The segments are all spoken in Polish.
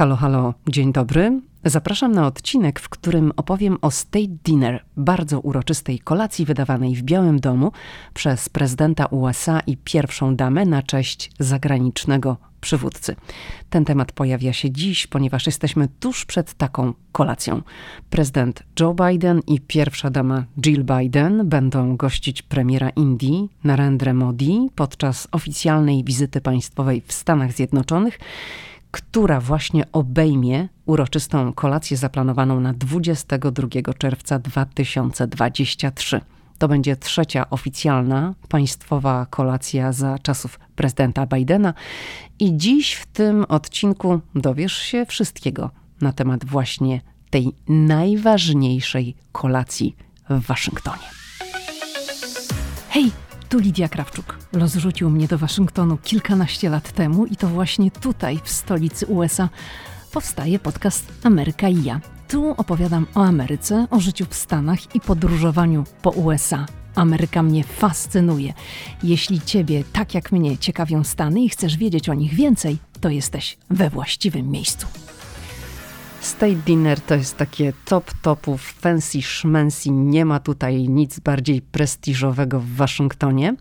Halo, halo, dzień dobry. Zapraszam na odcinek, w którym opowiem o State Dinner, bardzo uroczystej kolacji wydawanej w Białym Domu przez prezydenta USA i pierwszą damę na cześć zagranicznego przywódcy. Ten temat pojawia się dziś, ponieważ jesteśmy tuż przed taką kolacją. Prezydent Joe Biden i pierwsza dama Jill Biden będą gościć premiera Indii Narendra Modi podczas oficjalnej wizyty państwowej w Stanach Zjednoczonych która właśnie obejmie uroczystą kolację zaplanowaną na 22 czerwca 2023. To będzie trzecia oficjalna państwowa kolacja za czasów prezydenta Bidena i dziś w tym odcinku dowiesz się wszystkiego na temat właśnie tej najważniejszej kolacji w Waszyngtonie. Hej! Tu Lidia Krawczuk. Los rzucił mnie do Waszyngtonu kilkanaście lat temu i to właśnie tutaj, w stolicy USA, powstaje podcast Ameryka i ja. Tu opowiadam o Ameryce, o życiu w Stanach i podróżowaniu po USA. Ameryka mnie fascynuje. Jeśli Ciebie, tak jak mnie, ciekawią Stany i chcesz wiedzieć o nich więcej, to jesteś we właściwym miejscu. State Dinner to jest takie top topów, fancy szmensi. Nie ma tutaj nic bardziej prestiżowego w Waszyngtonie.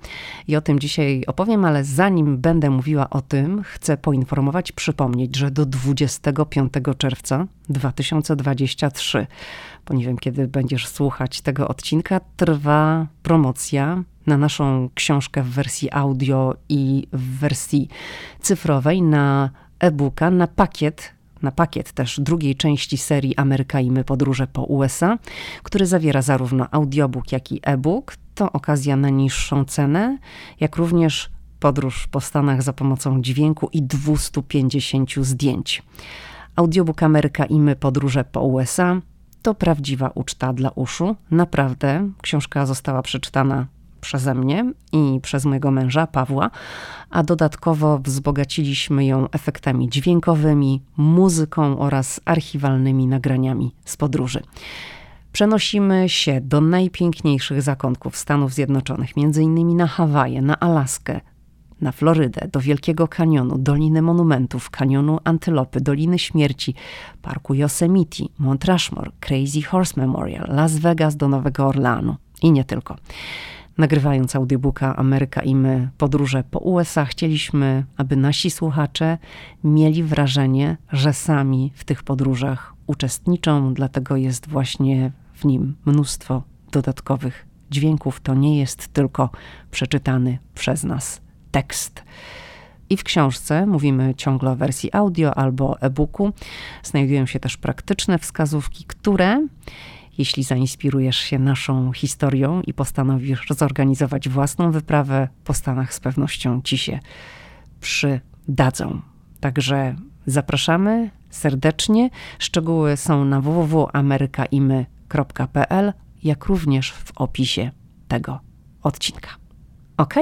I o tym dzisiaj opowiem, ale zanim będę mówiła o tym, chcę poinformować, przypomnieć, że do 25 czerwca 2023, bo nie wiem kiedy będziesz słuchać tego odcinka, trwa promocja na naszą książkę w wersji audio i w wersji cyfrowej, na e-booka, na pakiet na pakiet też drugiej części serii Ameryka i my podróże po USA, który zawiera zarówno audiobook, jak i e-book. To okazja na niższą cenę, jak również podróż po Stanach za pomocą dźwięku i 250 zdjęć. Audiobook Ameryka i my podróże po USA to prawdziwa uczta dla uszu. Naprawdę książka została przeczytana przeze mnie i przez mojego męża Pawła, a dodatkowo wzbogaciliśmy ją efektami dźwiękowymi, muzyką oraz archiwalnymi nagraniami z podróży. Przenosimy się do najpiękniejszych zakątków Stanów Zjednoczonych, innymi na Hawaje, na Alaskę, na Florydę, do Wielkiego Kanionu, Doliny Monumentów, Kanionu Antylopy, Doliny Śmierci, Parku Yosemite, Mount Rushmore, Crazy Horse Memorial, Las Vegas do Nowego Orleanu i nie tylko. Nagrywając audiobooka Ameryka i my podróże po USA, chcieliśmy, aby nasi słuchacze mieli wrażenie, że sami w tych podróżach uczestniczą, dlatego jest właśnie w nim mnóstwo dodatkowych dźwięków. To nie jest tylko przeczytany przez nas tekst. I w książce, mówimy ciągle o wersji audio albo e-booku, znajdują się też praktyczne wskazówki, które jeśli zainspirujesz się naszą historią i postanowisz zorganizować własną wyprawę po Stanach, z pewnością ci się przydadzą. Także zapraszamy serdecznie. Szczegóły są na www.amerykaimy.pl, jak również w opisie tego odcinka. Ok,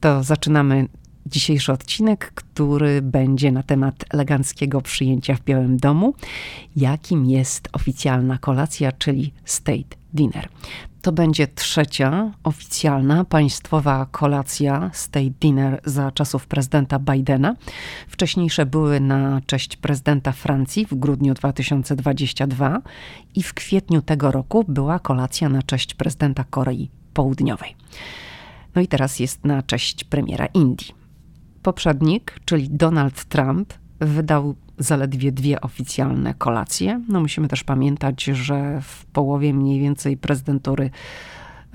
to zaczynamy dzisiejszy odcinek, który będzie na temat eleganckiego przyjęcia w Białym Domu, jakim jest oficjalna kolacja, czyli State Dinner. To będzie trzecia oficjalna państwowa kolacja State Dinner za czasów prezydenta Bidena. Wcześniejsze były na cześć prezydenta Francji w grudniu 2022 i w kwietniu tego roku była kolacja na cześć prezydenta Korei Południowej. No i teraz jest na cześć premiera Indii. Poprzednik, czyli Donald Trump, wydał zaledwie dwie oficjalne kolacje. No musimy też pamiętać, że w połowie mniej więcej prezydentury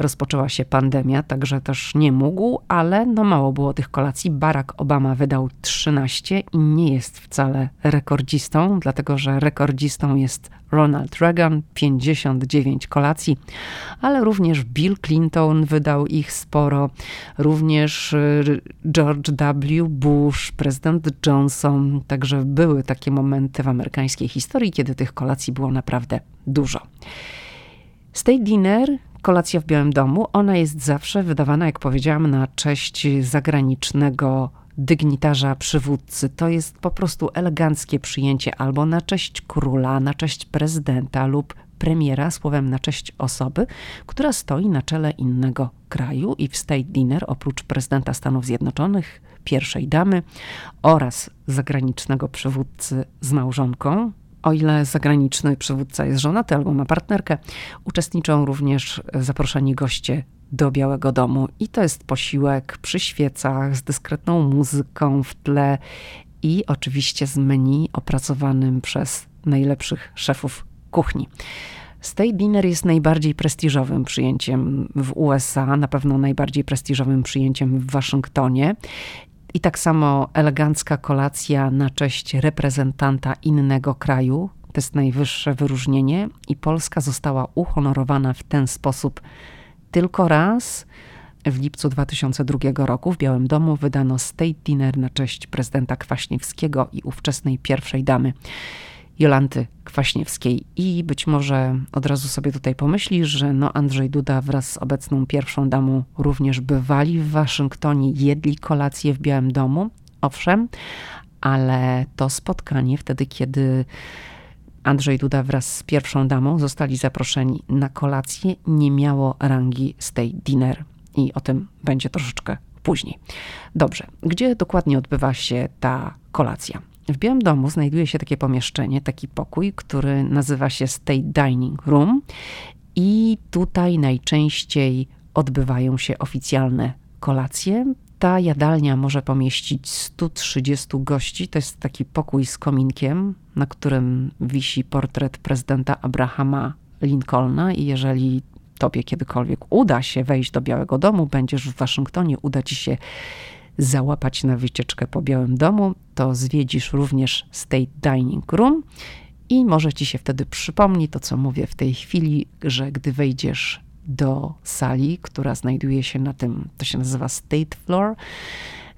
rozpoczęła się pandemia, także też nie mógł, ale no mało było tych kolacji. Barack Obama wydał 13 i nie jest wcale rekordzistą, dlatego że rekordzistą jest Ronald Reagan, 59 kolacji, ale również Bill Clinton wydał ich sporo, również y, George W. Bush, prezydent Johnson, także były takie momenty w amerykańskiej historii, kiedy tych kolacji było naprawdę dużo. State Dinner Kolacja w Białym Domu, ona jest zawsze wydawana, jak powiedziałam, na cześć zagranicznego dygnitarza, przywódcy. To jest po prostu eleganckie przyjęcie albo na cześć króla, na cześć prezydenta lub premiera, słowem na cześć osoby, która stoi na czele innego kraju i w State Dinner oprócz prezydenta Stanów Zjednoczonych, pierwszej damy oraz zagranicznego przywódcy z małżonką. O ile zagraniczny przywódca jest żonaty albo ma partnerkę, uczestniczą również zaproszeni goście do Białego Domu. I to jest posiłek przy świecach z dyskretną muzyką w tle i oczywiście z menu opracowanym przez najlepszych szefów kuchni. State Dinner jest najbardziej prestiżowym przyjęciem w USA, na pewno najbardziej prestiżowym przyjęciem w Waszyngtonie. I tak samo elegancka kolacja na cześć reprezentanta innego kraju. To jest najwyższe wyróżnienie, i Polska została uhonorowana w ten sposób tylko raz. W lipcu 2002 roku w Białym Domu wydano State Dinner na cześć prezydenta Kwaśniewskiego i ówczesnej pierwszej damy Jolanty Kwaśniewskiej. I być może od razu sobie tutaj pomyślisz, że no Andrzej Duda wraz z obecną pierwszą damą również bywali w Waszyngtonie, jedli kolację w Białym Domu. Owszem, ale to spotkanie wtedy, kiedy Andrzej Duda wraz z pierwszą damą zostali zaproszeni na kolację, nie miało rangi State Dinner. I o tym będzie troszeczkę później. Dobrze, gdzie dokładnie odbywa się ta kolacja? W Białym Domu znajduje się takie pomieszczenie, taki pokój, który nazywa się State Dining Room i tutaj najczęściej odbywają się oficjalne kolacje. Ta jadalnia może pomieścić 130 gości. To jest taki pokój z kominkiem, na którym wisi portret prezydenta Abrahama Lincolna i jeżeli tobie kiedykolwiek uda się wejść do Białego Domu, będziesz w Waszyngtonie, uda ci się załapać na wycieczkę po Białym Domu, to zwiedzisz również State Dining Room i może ci się wtedy przypomni to, co mówię w tej chwili, że gdy wejdziesz do sali, która znajduje się na tym, to się nazywa State Floor,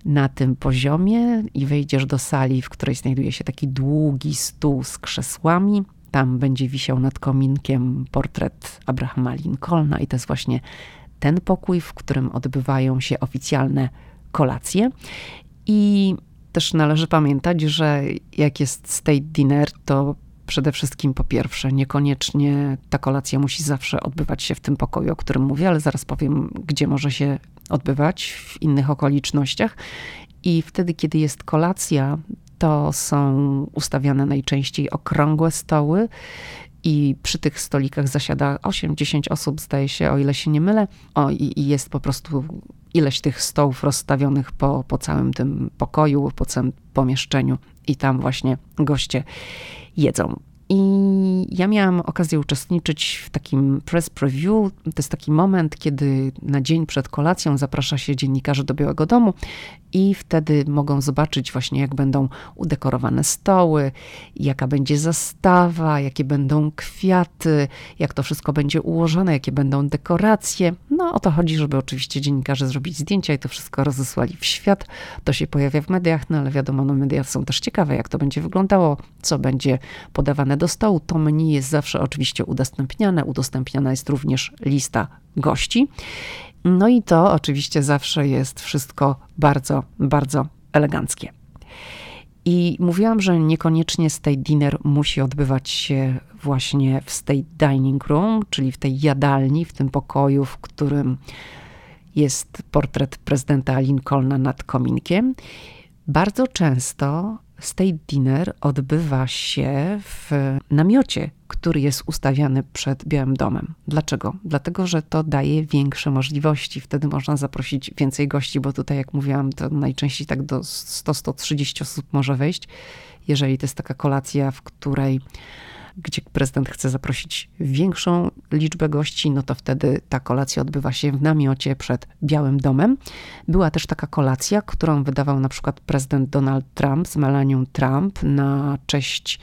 na tym poziomie i wejdziesz do sali, w której znajduje się taki długi stół z krzesłami. Tam będzie wisiał nad kominkiem portret Abrahama Lincolna i to jest właśnie ten pokój, w którym odbywają się oficjalne kolację. I też należy pamiętać, że jak jest state dinner, to przede wszystkim po pierwsze, niekoniecznie ta kolacja musi zawsze odbywać się w tym pokoju, o którym mówię, ale zaraz powiem, gdzie może się odbywać w innych okolicznościach. I wtedy, kiedy jest kolacja, to są ustawiane najczęściej okrągłe stoły i przy tych stolikach zasiada 8-10 osób, zdaje się, o ile się nie mylę. O, i, i jest po prostu ileś tych stołów rozstawionych po, po całym tym pokoju, po całym pomieszczeniu i tam właśnie goście jedzą. I ja miałam okazję uczestniczyć w takim press preview. To jest taki moment, kiedy na dzień przed kolacją zaprasza się dziennikarzy do Białego Domu i wtedy mogą zobaczyć właśnie, jak będą udekorowane stoły, jaka będzie zastawa, jakie będą kwiaty, jak to wszystko będzie ułożone, jakie będą dekoracje. No o to chodzi, żeby oczywiście dziennikarze zrobić zdjęcia i to wszystko rozesłali w świat. To się pojawia w mediach, no ale wiadomo, no media są też ciekawe, jak to będzie wyglądało, co będzie podawane do stołu. To menu jest zawsze oczywiście udostępniane. Udostępniana jest również lista gości. No i to oczywiście zawsze jest wszystko bardzo, bardzo eleganckie. I mówiłam, że niekoniecznie state dinner musi odbywać się właśnie w state dining room, czyli w tej jadalni, w tym pokoju, w którym jest portret prezydenta Lincolna nad kominkiem. Bardzo często State Dinner odbywa się w namiocie, który jest ustawiany przed Białym Domem. Dlaczego? Dlatego, że to daje większe możliwości. Wtedy można zaprosić więcej gości, bo tutaj, jak mówiłam, to najczęściej tak do 100-130 osób może wejść. Jeżeli to jest taka kolacja, w której gdzie prezydent chce zaprosić większą liczbę gości, no to wtedy ta kolacja odbywa się w namiocie przed Białym Domem. Była też taka kolacja, którą wydawał na przykład prezydent Donald Trump z Melanią Trump na cześć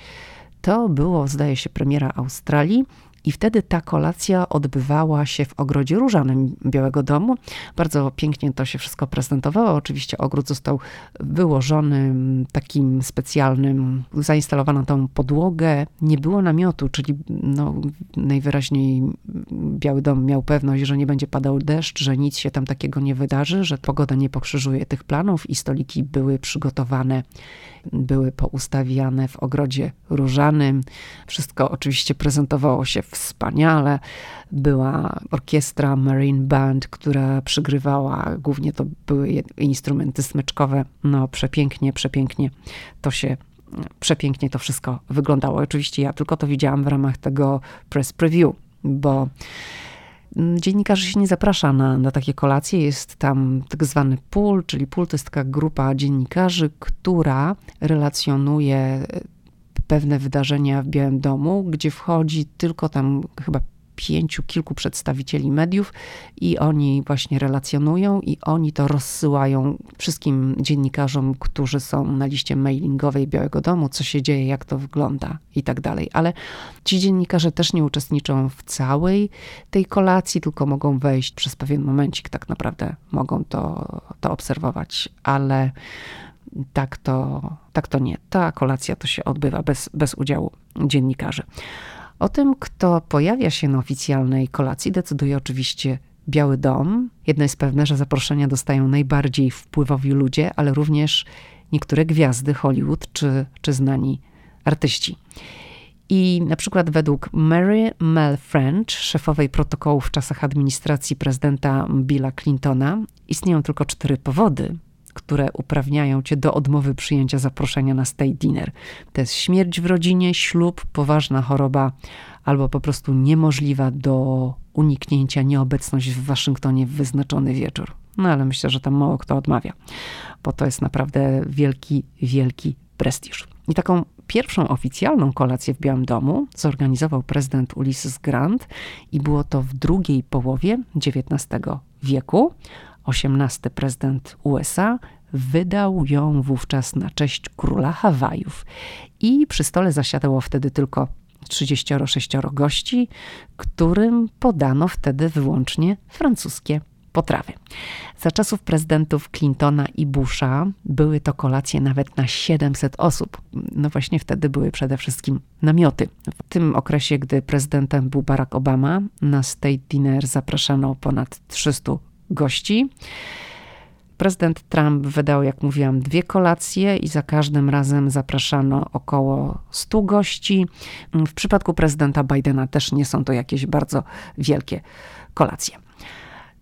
to było, zdaje się, premiera Australii. I wtedy ta kolacja odbywała się w ogrodzie różanym Białego Domu. Bardzo pięknie to się wszystko prezentowało. Oczywiście ogród został wyłożony takim specjalnym, zainstalowano tą podłogę. Nie było namiotu, czyli no, najwyraźniej Biały Dom miał pewność, że nie będzie padał deszcz, że nic się tam takiego nie wydarzy, że pogoda nie pokrzyżuje tych planów i stoliki były przygotowane były poustawiane w ogrodzie różanym. Wszystko oczywiście prezentowało się wspaniale. Była orkiestra Marine Band, która przygrywała, głównie to były instrumenty smyczkowe. No przepięknie, przepięknie to się przepięknie to wszystko wyglądało. Oczywiście ja tylko to widziałam w ramach tego press preview, bo dziennikarzy się nie zaprasza na, na takie kolacje. Jest tam tak zwany pool, czyli pool to jest taka grupa dziennikarzy, która relacjonuje e, pewne wydarzenia w Białym Domu, gdzie wchodzi tylko tam chyba pięciu, kilku przedstawicieli mediów i oni właśnie relacjonują i oni to rozsyłają wszystkim dziennikarzom, którzy są na liście mailingowej Białego Domu, co się dzieje, jak to wygląda i tak dalej. Ale ci dziennikarze też nie uczestniczą w całej tej kolacji, tylko mogą wejść przez pewien momencik, tak naprawdę mogą to, to obserwować, ale tak to, tak to nie. Ta kolacja to się odbywa bez, bez udziału dziennikarzy. O tym, kto pojawia się na oficjalnej kolacji, decyduje oczywiście Biały Dom. Jedno jest pewne, że zaproszenia dostają najbardziej wpływowi ludzie, ale również niektóre gwiazdy Hollywood czy, czy znani artyści. I na przykład według Mary Mel French, szefowej protokołu w czasach administracji prezydenta Billa Clintona, istnieją tylko cztery powody, które uprawniają cię do odmowy przyjęcia zaproszenia na state dinner. To jest śmierć w rodzinie, ślub, poważna choroba albo po prostu niemożliwa do uniknięcia nieobecność w Waszyngtonie w wyznaczony wieczór. No ale myślę, że tam mało kto odmawia, bo to jest naprawdę wielki, wielki prestiż. I taką pierwszą oficjalną kolację w Białym Domu zorganizował prezydent Ulysses Grant i było to w drugiej połowie XIX wieku. XVIII prezydent USA wydał ją wówczas na cześć króla Hawajów. I przy stole zasiadało wtedy tylko 36 gości, którym podano wtedy wyłącznie francuskie potrawy. Za czasów prezydentów Clintona i Busha były to kolacje nawet na 700 osób. No właśnie wtedy były przede wszystkim namioty. W tym okresie, gdy prezydentem był Barack Obama, na State Dinner zapraszano ponad 300 gości. Prezydent Trump wydał, jak mówiłam, dwie kolacje i za każdym razem zapraszano około 100 gości. W przypadku prezydenta Bidena też nie są to jakieś bardzo wielkie kolacje.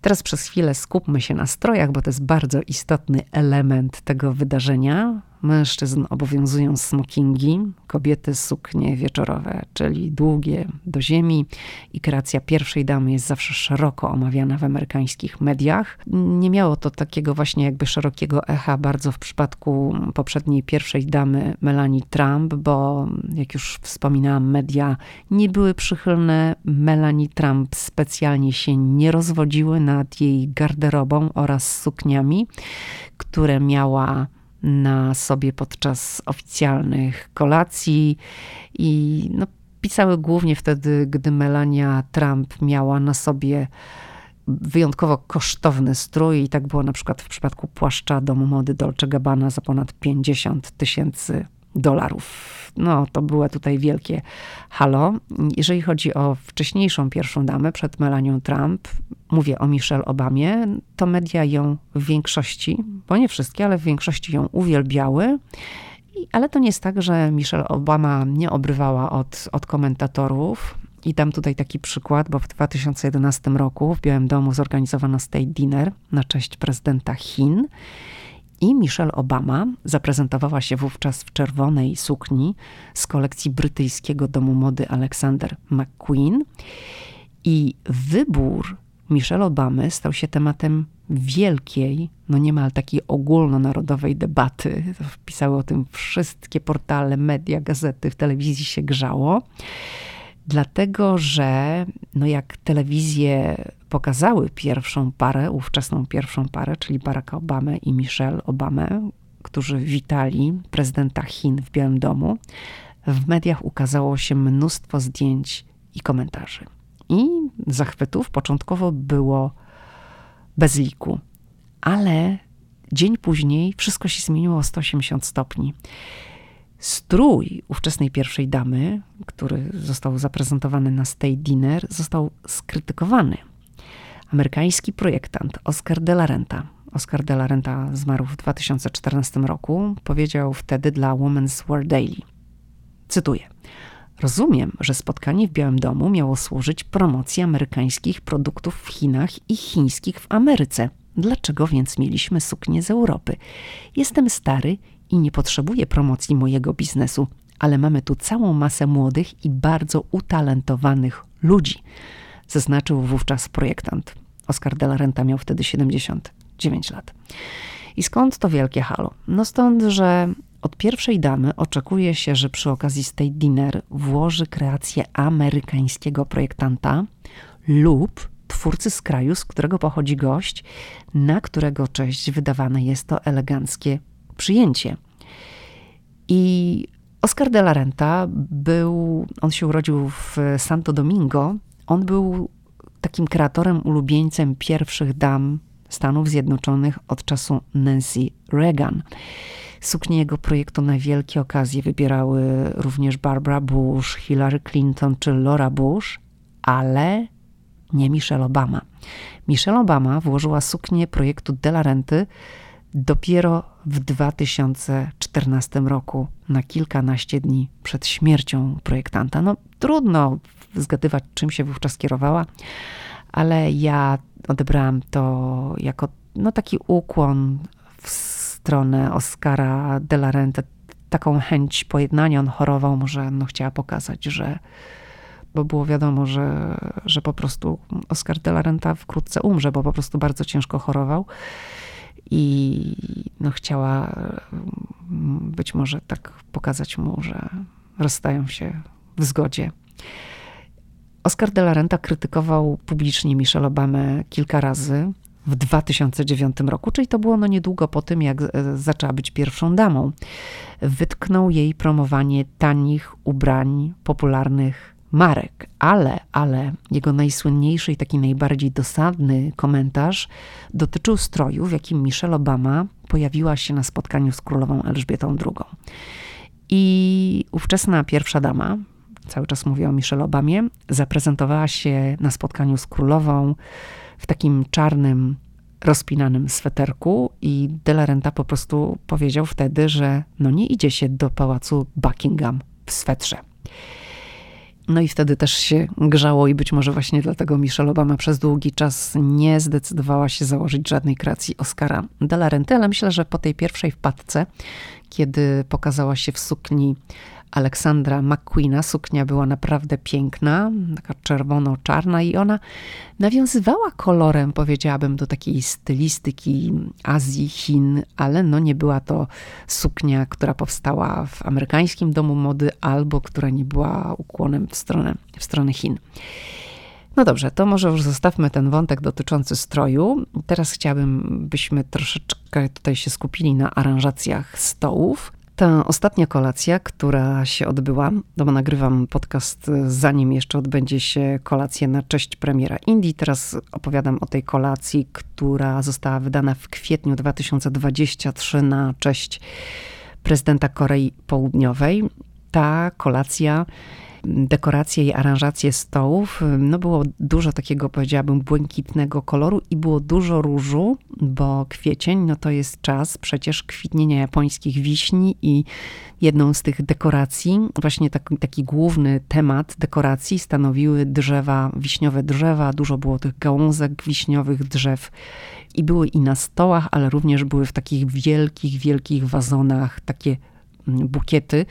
Teraz przez chwilę skupmy się na strojach, bo to jest bardzo istotny element tego wydarzenia. Mężczyzn obowiązują smokingi, kobiety suknie wieczorowe, czyli długie do ziemi i kreacja pierwszej damy jest zawsze szeroko omawiana w amerykańskich mediach. Nie miało to takiego właśnie jakby szerokiego echa bardzo w przypadku poprzedniej pierwszej damy Melanie Trump, bo jak już wspominałam, media nie były przychylne. Melanie Trump specjalnie się nie rozwodziły nad jej garderobą oraz sukniami, które miała na sobie podczas oficjalnych kolacji. I no, pisały głównie wtedy, gdy Melania Trump miała na sobie wyjątkowo kosztowny strój. I tak było na przykład w przypadku płaszcza domu mody Dolce Gabbana za ponad 50 tysięcy dolarów. No, to były tutaj wielkie halo. Jeżeli chodzi o wcześniejszą pierwszą damę przed Melanią Trump, mówię o Michelle Obamie, to media ją w większości, bo nie wszystkie, ale w większości ją uwielbiały. Ale to nie jest tak, że Michelle Obama nie obrywała od, od komentatorów. I dam tutaj taki przykład, bo w 2011 roku w Białym Domu zorganizowano State Dinner na cześć prezydenta Chin. I Michelle Obama zaprezentowała się wówczas w czerwonej sukni z kolekcji brytyjskiego domu mody Alexander McQueen. I wybór Michelle Obamy stał się tematem wielkiej, no niemal takiej ogólnonarodowej debaty. Pisały o tym wszystkie portale, media, gazety, w telewizji się grzało. Dlatego, że no jak telewizje pokazały pierwszą parę, ówczesną pierwszą parę, czyli Baracka Obamę i Michelle Obamę, którzy witali prezydenta Chin w Białym Domu, w mediach ukazało się mnóstwo zdjęć i komentarzy. I zachwytów początkowo było bez liku, ale dzień później wszystko się zmieniło o 180 stopni. Strój ówczesnej pierwszej damy, który został zaprezentowany na State Dinner, został skrytykowany. Amerykański projektant Oscar de la Renta, Oscar de la Renta zmarł w 2014 roku, powiedział wtedy dla Women's Wear Daily, cytuję, Rozumiem, że spotkanie w Białym Domu miało służyć promocji amerykańskich produktów w Chinach i chińskich w Ameryce. Dlaczego więc mieliśmy suknie z Europy? Jestem stary i nie potrzebuję promocji mojego biznesu, ale mamy tu całą masę młodych i bardzo utalentowanych ludzi, zaznaczył wówczas projektant. Oscar de la Renta miał wtedy 79 lat. I skąd to wielkie halo? No stąd, że od pierwszej damy oczekuje się, że przy okazji State Dinner włoży kreację amerykańskiego projektanta lub twórcy z kraju, z którego pochodzi gość, na którego cześć wydawane jest to eleganckie przyjęcie. I Oscar de la Renta był, on się urodził w Santo Domingo. On był takim kreatorem, ulubieńcem pierwszych dam Stanów Zjednoczonych od czasu Nancy Reagan. Suknie jego projektu na wielkie okazje wybierały również Barbara Bush, Hillary Clinton czy Laura Bush, ale nie Michelle Obama. Michelle Obama włożyła suknię projektu De La Renty dopiero w 2014 roku, na kilkanaście dni przed śmiercią projektanta. No trudno zgadywać, czym się wówczas kierowała, ale ja odebrałam to jako no, taki ukłon w stronę Oscara de la Renta, taką chęć pojednania. On chorował, może no, chciała pokazać, że bo było wiadomo, że, że po prostu Oscar de la Renta wkrótce umrze, bo po prostu bardzo ciężko chorował i no, chciała mm, być może tak pokazać mu, że rozstają się w zgodzie. Oscar de la Renta krytykował publicznie Michelle Obamę kilka razy w 2009 roku, czyli to było no niedługo po tym, jak e, zaczęła być pierwszą damą. Wytknął jej promowanie tanich ubrań popularnych marek, ale, ale jego najsłynniejszy i taki najbardziej dosadny komentarz dotyczył stroju, w jakim Michelle Obama pojawiła się na spotkaniu z królową Elżbietą II. I ówczesna pierwsza dama, cały czas mówię o Michelle Obamie, zaprezentowała się na spotkaniu z królową w takim czarnym, rozpinanym sweterku i De La Renta po prostu powiedział wtedy, że no nie idzie się do pałacu Buckingham w swetrze. No i wtedy też się grzało i być może właśnie dlatego Michelle Obama przez długi czas nie zdecydowała się założyć żadnej kreacji Oscara de la ale myślę, że po tej pierwszej wpadce, kiedy pokazała się w sukni Aleksandra McQueena. Suknia była naprawdę piękna, taka czerwono-czarna i ona nawiązywała kolorem, powiedziałabym, do takiej stylistyki Azji, Chin, ale no nie była to suknia, która powstała w amerykańskim domu mody albo która nie była ukłonem w stronę, w stronę Chin. No dobrze, to może już zostawmy ten wątek dotyczący stroju. Teraz chciałabym, byśmy troszeczkę tutaj się skupili na aranżacjach stołów. Ta ostatnia kolacja, która się odbyła, bo nagrywam podcast zanim jeszcze odbędzie się kolacja na cześć premiera Indii. Teraz opowiadam o tej kolacji, która została wydana w kwietniu 2023 na cześć prezydenta Korei Południowej. Ta kolacja dekoracje i aranżacje stołów, no było dużo takiego, powiedziałabym, błękitnego koloru i było dużo różu, bo kwiecień, no to jest czas przecież kwitnienia japońskich wiśni i jedną z tych dekoracji, właśnie taki, taki główny temat dekoracji stanowiły drzewa, wiśniowe drzewa, dużo było tych gałązek wiśniowych drzew. I były i na stołach, ale również były w takich wielkich, wielkich wazonach, takie bukiety,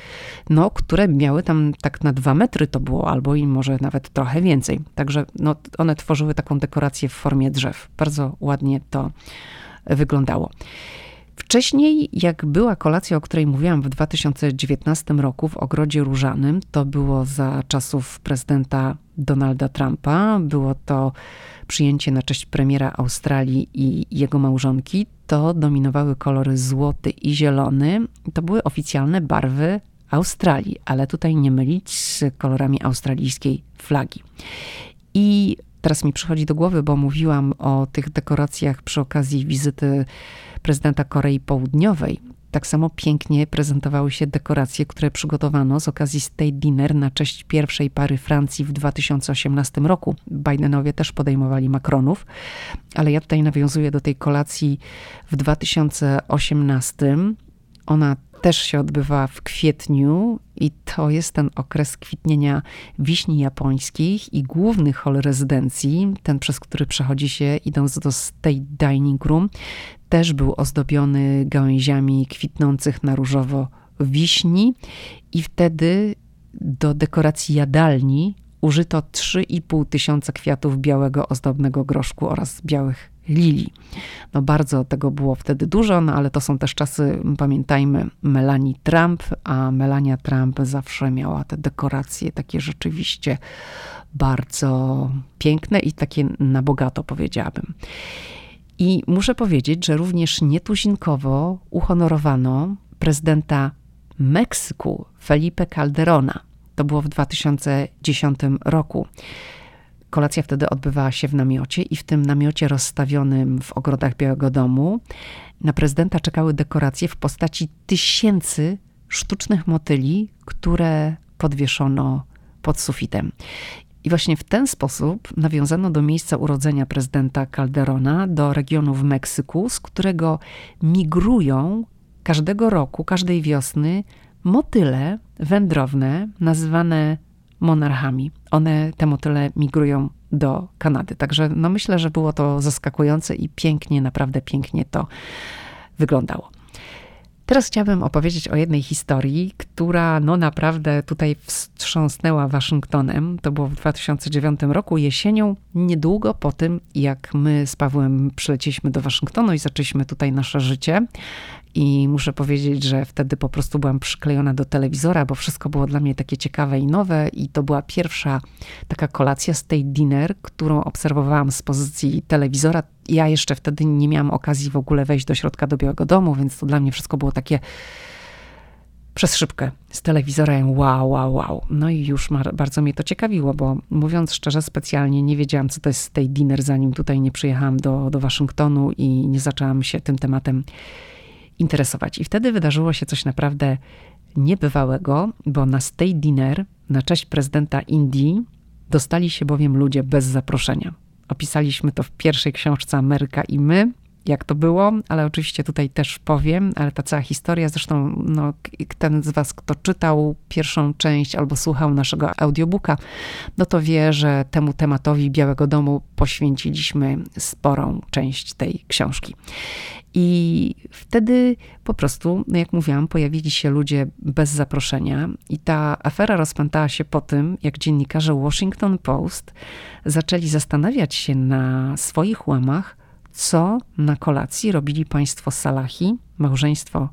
no, które miały tam tak na dwa metry to było, albo i może nawet trochę więcej. Także no, one tworzyły taką dekorację w formie drzew. Bardzo ładnie to wyglądało. Wcześniej, jak była kolacja, o której mówiłam w 2019 roku w Ogrodzie Różanym, to było za czasów prezydenta Donalda Trumpa. Było to przyjęcie na cześć premiera Australii i jego małżonki. To dominowały kolory złoty i zielony. To były oficjalne barwy Australii, ale tutaj nie mylić z kolorami australijskiej flagi. I teraz mi przychodzi do głowy, bo mówiłam o tych dekoracjach przy okazji wizyty prezydenta Korei Południowej. Tak samo pięknie prezentowały się dekoracje, które przygotowano z okazji State Dinner na cześć pierwszej pary Francji w 2018 roku. Bidenowie też podejmowali Macronów, ale ja tutaj nawiązuję do tej kolacji w 2018. Ona też się odbywa w kwietniu i to jest ten okres kwitnienia wiśni japońskich i główny hol rezydencji, ten przez który przechodzi się idąc do State Dining Room, też był ozdobiony gałęziami kwitnących na różowo wiśni. I wtedy do dekoracji jadalni użyto 3,5 tysiąca kwiatów białego ozdobnego groszku oraz białych lilii. No bardzo tego było wtedy dużo, no ale to są też czasy, pamiętajmy, Melanie Trump, a Melania Trump zawsze miała te dekoracje takie rzeczywiście bardzo piękne i takie na bogato powiedziałabym. I muszę powiedzieć, że również nietuzinkowo uhonorowano prezydenta Meksyku Felipe Calderona. To było w 2010 roku. Kolacja wtedy odbywała się w namiocie i w tym namiocie rozstawionym w ogrodach Białego Domu na prezydenta czekały dekoracje w postaci tysięcy sztucznych motyli, które podwieszono pod sufitem. I właśnie w ten sposób nawiązano do miejsca urodzenia prezydenta Calderona, do regionu w Meksyku, z którego migrują każdego roku, każdej wiosny motyle wędrowne, nazywane monarchami. One, te motyle migrują do Kanady. Także no myślę, że było to zaskakujące i pięknie, naprawdę pięknie to wyglądało. Teraz chciałabym opowiedzieć o jednej historii, która no naprawdę tutaj wstrząsnęła Waszyngtonem. To było w 2009 roku jesienią, niedługo po tym, jak my z Pawłem przylecieliśmy do Waszyngtonu i zaczęliśmy tutaj nasze życie. I muszę powiedzieć, że wtedy po prostu byłam przyklejona do telewizora, bo wszystko było dla mnie takie ciekawe i nowe. I to była pierwsza taka kolacja z tej dinner, którą obserwowałam z pozycji telewizora. Ja jeszcze wtedy nie miałam okazji w ogóle wejść do środka do Białego Domu, więc to dla mnie wszystko było takie przez szybkę z telewizorem. Wow, wow, wow. No i już bardzo mnie to ciekawiło, bo mówiąc szczerze, specjalnie nie wiedziałam, co to jest tej dinner, zanim tutaj nie przyjechałam do, do Waszyngtonu i nie zaczęłam się tym tematem interesować. I wtedy wydarzyło się coś naprawdę niebywałego, bo na State Dinner na cześć prezydenta Indii dostali się bowiem ludzie bez zaproszenia. Opisaliśmy to w pierwszej książce Ameryka i my, jak to było, ale oczywiście tutaj też powiem, ale ta cała historia, zresztą no, ten z was, kto czytał pierwszą część albo słuchał naszego audiobooka, no to wie, że temu tematowi Białego Domu poświęciliśmy sporą część tej książki. I wtedy po prostu, no jak mówiłam, pojawili się ludzie bez zaproszenia, i ta afera rozpętała się po tym, jak dziennikarze Washington Post zaczęli zastanawiać się na swoich łamach, co na kolacji robili państwo Salahi, małżeństwo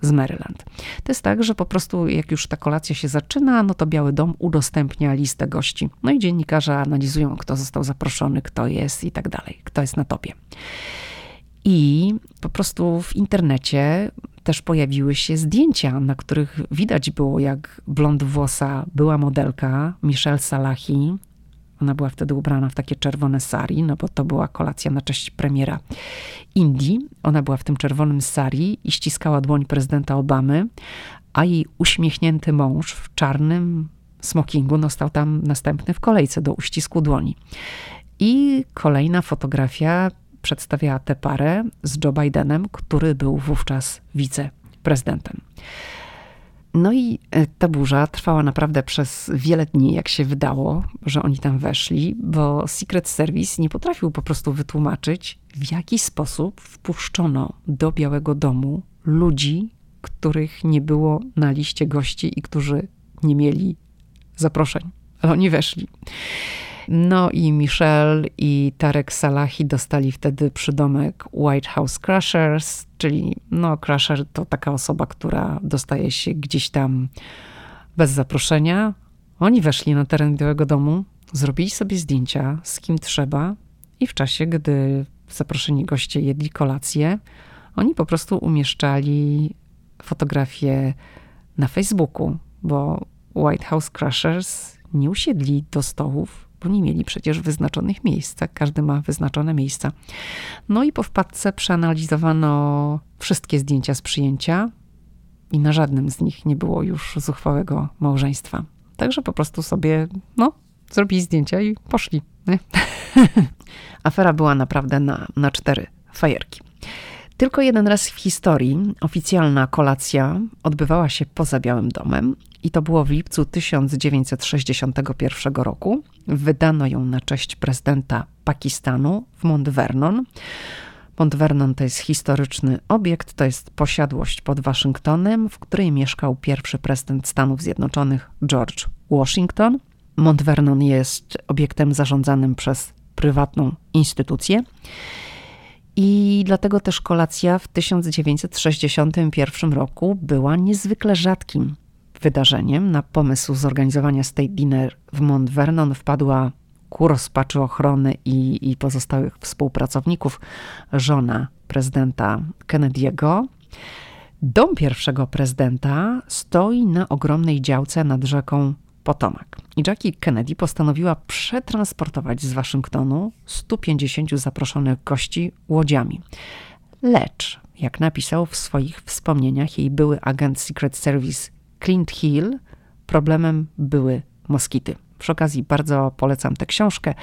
z Maryland. To jest tak, że po prostu jak już ta kolacja się zaczyna, no to Biały Dom udostępnia listę gości. No i dziennikarze analizują, kto został zaproszony, kto jest i tak dalej, kto jest na topie. I po prostu w internecie też pojawiły się zdjęcia, na których widać było, jak blond włosa była modelka Michelle Salahi. Ona była wtedy ubrana w takie czerwone sari, no bo to była kolacja na cześć premiera Indii. Ona była w tym czerwonym sari i ściskała dłoń prezydenta Obamy, a jej uśmiechnięty mąż w czarnym smokingu no stał tam następny w kolejce do uścisku dłoni. I kolejna fotografia przedstawiała tę parę z Joe Bidenem, który był wówczas wiceprezydentem. No i e, ta burza trwała naprawdę przez wiele dni, jak się wydało, że oni tam weszli, bo Secret Service nie potrafił po prostu wytłumaczyć, w jaki sposób wpuszczono do Białego Domu ludzi, których nie było na liście gości i którzy nie mieli zaproszeń. Ale oni weszli. No i Michelle i Tarek Salahi dostali wtedy przydomek White House Crushers, czyli no Crusher to taka osoba, która dostaje się gdzieś tam bez zaproszenia. Oni weszli na teren Białego Domu, zrobili sobie zdjęcia z kim trzeba i w czasie, gdy zaproszeni goście jedli kolację, oni po prostu umieszczali fotografie na Facebooku, bo White House Crushers nie usiedli do stołów nie mieli przecież wyznaczonych miejsc. Tak? Każdy ma wyznaczone miejsca. No i po wpadce przeanalizowano wszystkie zdjęcia z przyjęcia i na żadnym z nich nie było już zuchwałego małżeństwa. Także po prostu sobie, no, zrobili zdjęcia i poszli. Afera była naprawdę na, na cztery fajerki. Tylko jeden raz w historii oficjalna kolacja odbywała się poza Białym Domem i to było w lipcu 1961 roku. Wydano ją na cześć prezydenta Pakistanu w Mount Vernon. Mount Vernon to jest historyczny obiekt, to jest posiadłość pod Waszyngtonem, w której mieszkał pierwszy prezydent Stanów Zjednoczonych George Washington. Mount Vernon jest obiektem zarządzanym przez prywatną instytucję. I dlatego też kolacja w 1961 roku była niezwykle rzadkim wydarzeniem. Na pomysł zorganizowania State Dinner w Mount Vernon wpadła ku rozpaczy ochrony i, i pozostałych współpracowników żona prezydenta Kennedy'ego. Dom pierwszego prezydenta stoi na ogromnej działce nad rzeką Potomac. I Jackie Kennedy postanowiła przetransportować z Waszyngtonu 150 zaproszonych gości łodziami. Lecz, jak napisał w swoich wspomnieniach jej były agent Secret Service Clint Hill, problemem były moskity. Przy okazji bardzo polecam tę książkę.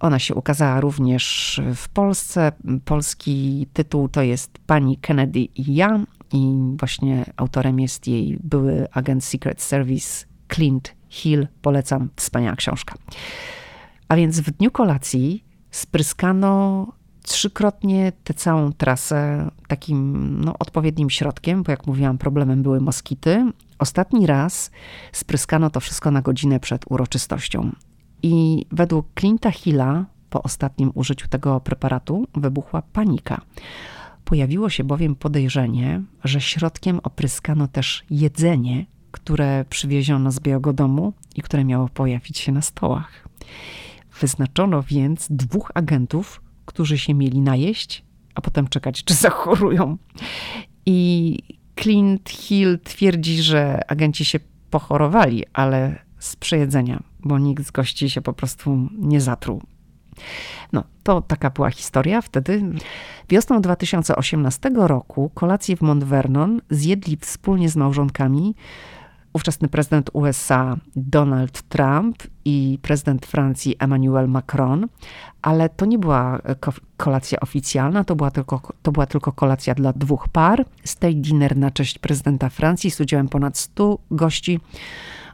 Ona się ukazała również w Polsce. Polski tytuł to jest Pani Kennedy i ja, i właśnie autorem jest jej były agent Secret Service Clint Hill. Polecam, wspaniała książka. A więc w dniu kolacji spryskano trzykrotnie tę całą trasę takim no, odpowiednim środkiem, bo jak mówiłam, problemem były moskity. Ostatni raz spryskano to wszystko na godzinę przed uroczystością. I według Clint'a Hilla po ostatnim użyciu tego preparatu wybuchła panika. Pojawiło się bowiem podejrzenie, że środkiem opryskano też jedzenie, które przywieziono z Białego Domu i które miało pojawić się na stołach. Wyznaczono więc dwóch agentów, którzy się mieli najeść, a potem czekać, czy zachorują. I Clint Hill twierdzi, że agenci się pochorowali, ale z przejedzenia, bo nikt z gości się po prostu nie zatruł. No, to taka była historia wtedy. Wiosną 2018 roku kolację w Mount Vernon zjedli wspólnie z małżonkami ówczesny prezydent USA Donald Trump i prezydent Francji Emmanuel Macron, ale to nie była kolacja oficjalna, to była tylko, to była tylko kolacja dla dwóch par. State dinner na cześć prezydenta Francji z udziałem ponad 100 gości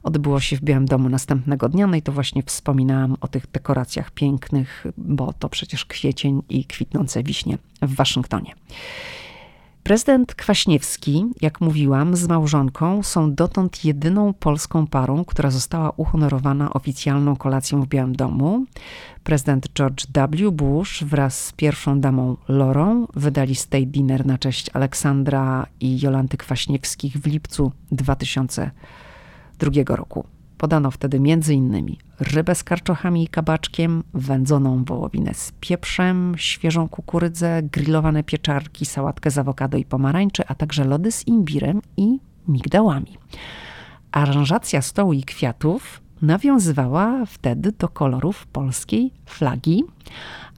odbyło się w Białym Domu następnego dnia. No i to właśnie wspominałam o tych dekoracjach pięknych, bo to przecież kwiecień i kwitnące wiśnie w Waszyngtonie. Prezydent Kwaśniewski, jak mówiłam, z małżonką są dotąd jedyną polską parą, która została uhonorowana oficjalną kolacją w Białym Domu. Prezydent George W. Bush wraz z pierwszą damą Lorą wydali State Dinner na cześć Aleksandra i Jolanty Kwaśniewskich w lipcu 2002 roku. Podano wtedy m.in. rybę z karczochami i kabaczkiem, wędzoną wołowinę z pieprzem, świeżą kukurydzę, grillowane pieczarki, sałatkę z awokado i pomarańczy, a także lody z imbirem i migdałami. Aranżacja stołu i kwiatów nawiązywała wtedy do kolorów polskiej flagi,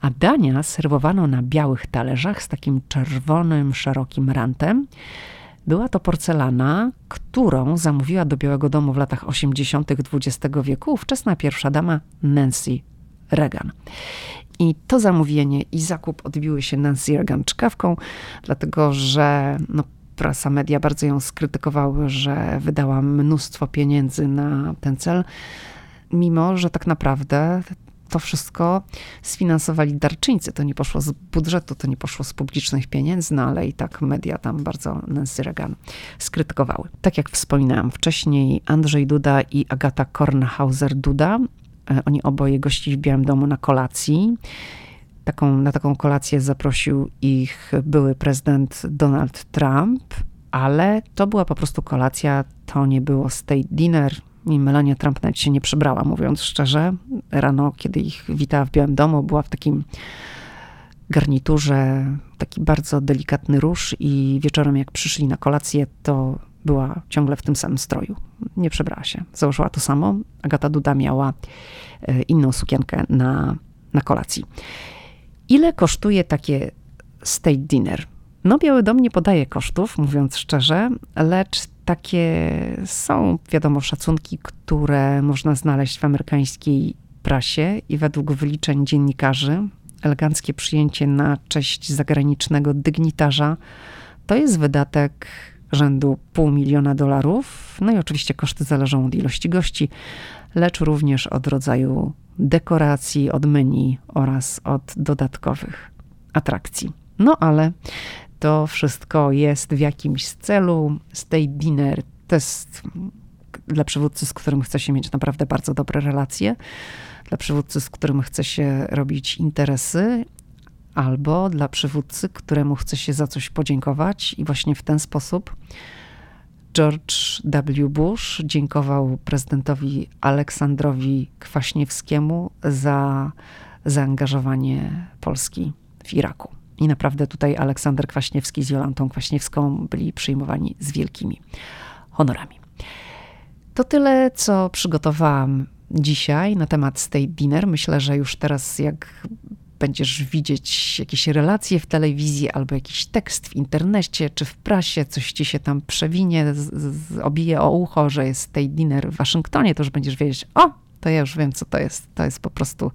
a dania serwowano na białych talerzach z takim czerwonym, szerokim rantem. Była to porcelana, którą zamówiła do Białego Domu w latach 80. XX wieku ówczesna pierwsza dama Nancy Reagan. I to zamówienie i zakup odbiły się Nancy Reagan czkawką, dlatego że no, prasa, media bardzo ją skrytykowały, że wydała mnóstwo pieniędzy na ten cel, mimo że tak naprawdę to wszystko sfinansowali darczyńcy. To nie poszło z budżetu, to nie poszło z publicznych pieniędzy, no ale i tak media tam bardzo Nancy Reagan skrytykowały. Tak jak wspominałam wcześniej, Andrzej Duda i Agata Kornhauser-Duda, e, oni oboje gościli w Białym Domu na kolacji. Taką, na taką kolację zaprosił ich były prezydent Donald Trump, ale to była po prostu kolacja, to nie było state dinner, i Melania Trump nawet się nie przebrała, mówiąc szczerze. Rano, kiedy ich witała w Białym Domu, była w takim garniturze, taki bardzo delikatny róż i wieczorem jak przyszli na kolację, to była ciągle w tym samym stroju. Nie przebrała się. Założyła to samo. Agata Duda miała e, inną sukienkę na, na kolacji. Ile kosztuje takie state dinner? No, Biały Dom nie podaje kosztów, mówiąc szczerze, lecz takie są, wiadomo, szacunki, które można znaleźć w amerykańskiej prasie i według wyliczeń dziennikarzy eleganckie przyjęcie na cześć zagranicznego dygnitarza to jest wydatek rzędu pół miliona dolarów. No i oczywiście koszty zależą od ilości gości, lecz również od rodzaju dekoracji, od menu oraz od dodatkowych atrakcji. No ale to wszystko jest w jakimś celu. State dinner to jest dla przywódcy, z którym chce się mieć naprawdę bardzo dobre relacje, dla przywódcy, z którym chce się robić interesy, albo dla przywódcy, któremu chce się za coś podziękować, i właśnie w ten sposób George W. Bush dziękował prezydentowi Aleksandrowi Kwaśniewskiemu za zaangażowanie Polski w Iraku. I naprawdę tutaj Aleksander Kwaśniewski z Jolantą Kwaśniewską byli przyjmowani z wielkimi honorami. To tyle, co przygotowałam dzisiaj na temat State Dinner. Myślę, że już teraz, jak będziesz widzieć jakieś relacje w telewizji albo jakiś tekst w internecie czy w prasie, coś ci się tam przewinie, z, z, obije o ucho, że jest State Dinner w Waszyngtonie, to już będziesz wiedzieć, o, to ja już wiem, co to jest. To jest po prostu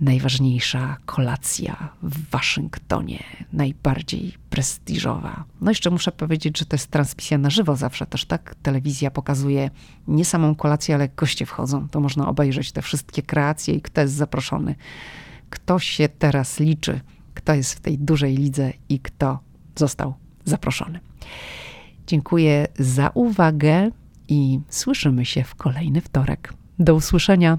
najważniejsza kolacja w Waszyngtonie, najbardziej prestiżowa. No jeszcze muszę powiedzieć, że to jest transmisja na żywo zawsze też, tak? Telewizja pokazuje nie samą kolację, ale goście wchodzą. To można obejrzeć te wszystkie kreacje i kto jest zaproszony. Kto się teraz liczy, kto jest w tej dużej lidze i kto został zaproszony. Dziękuję za uwagę i słyszymy się w kolejny wtorek. Do usłyszenia.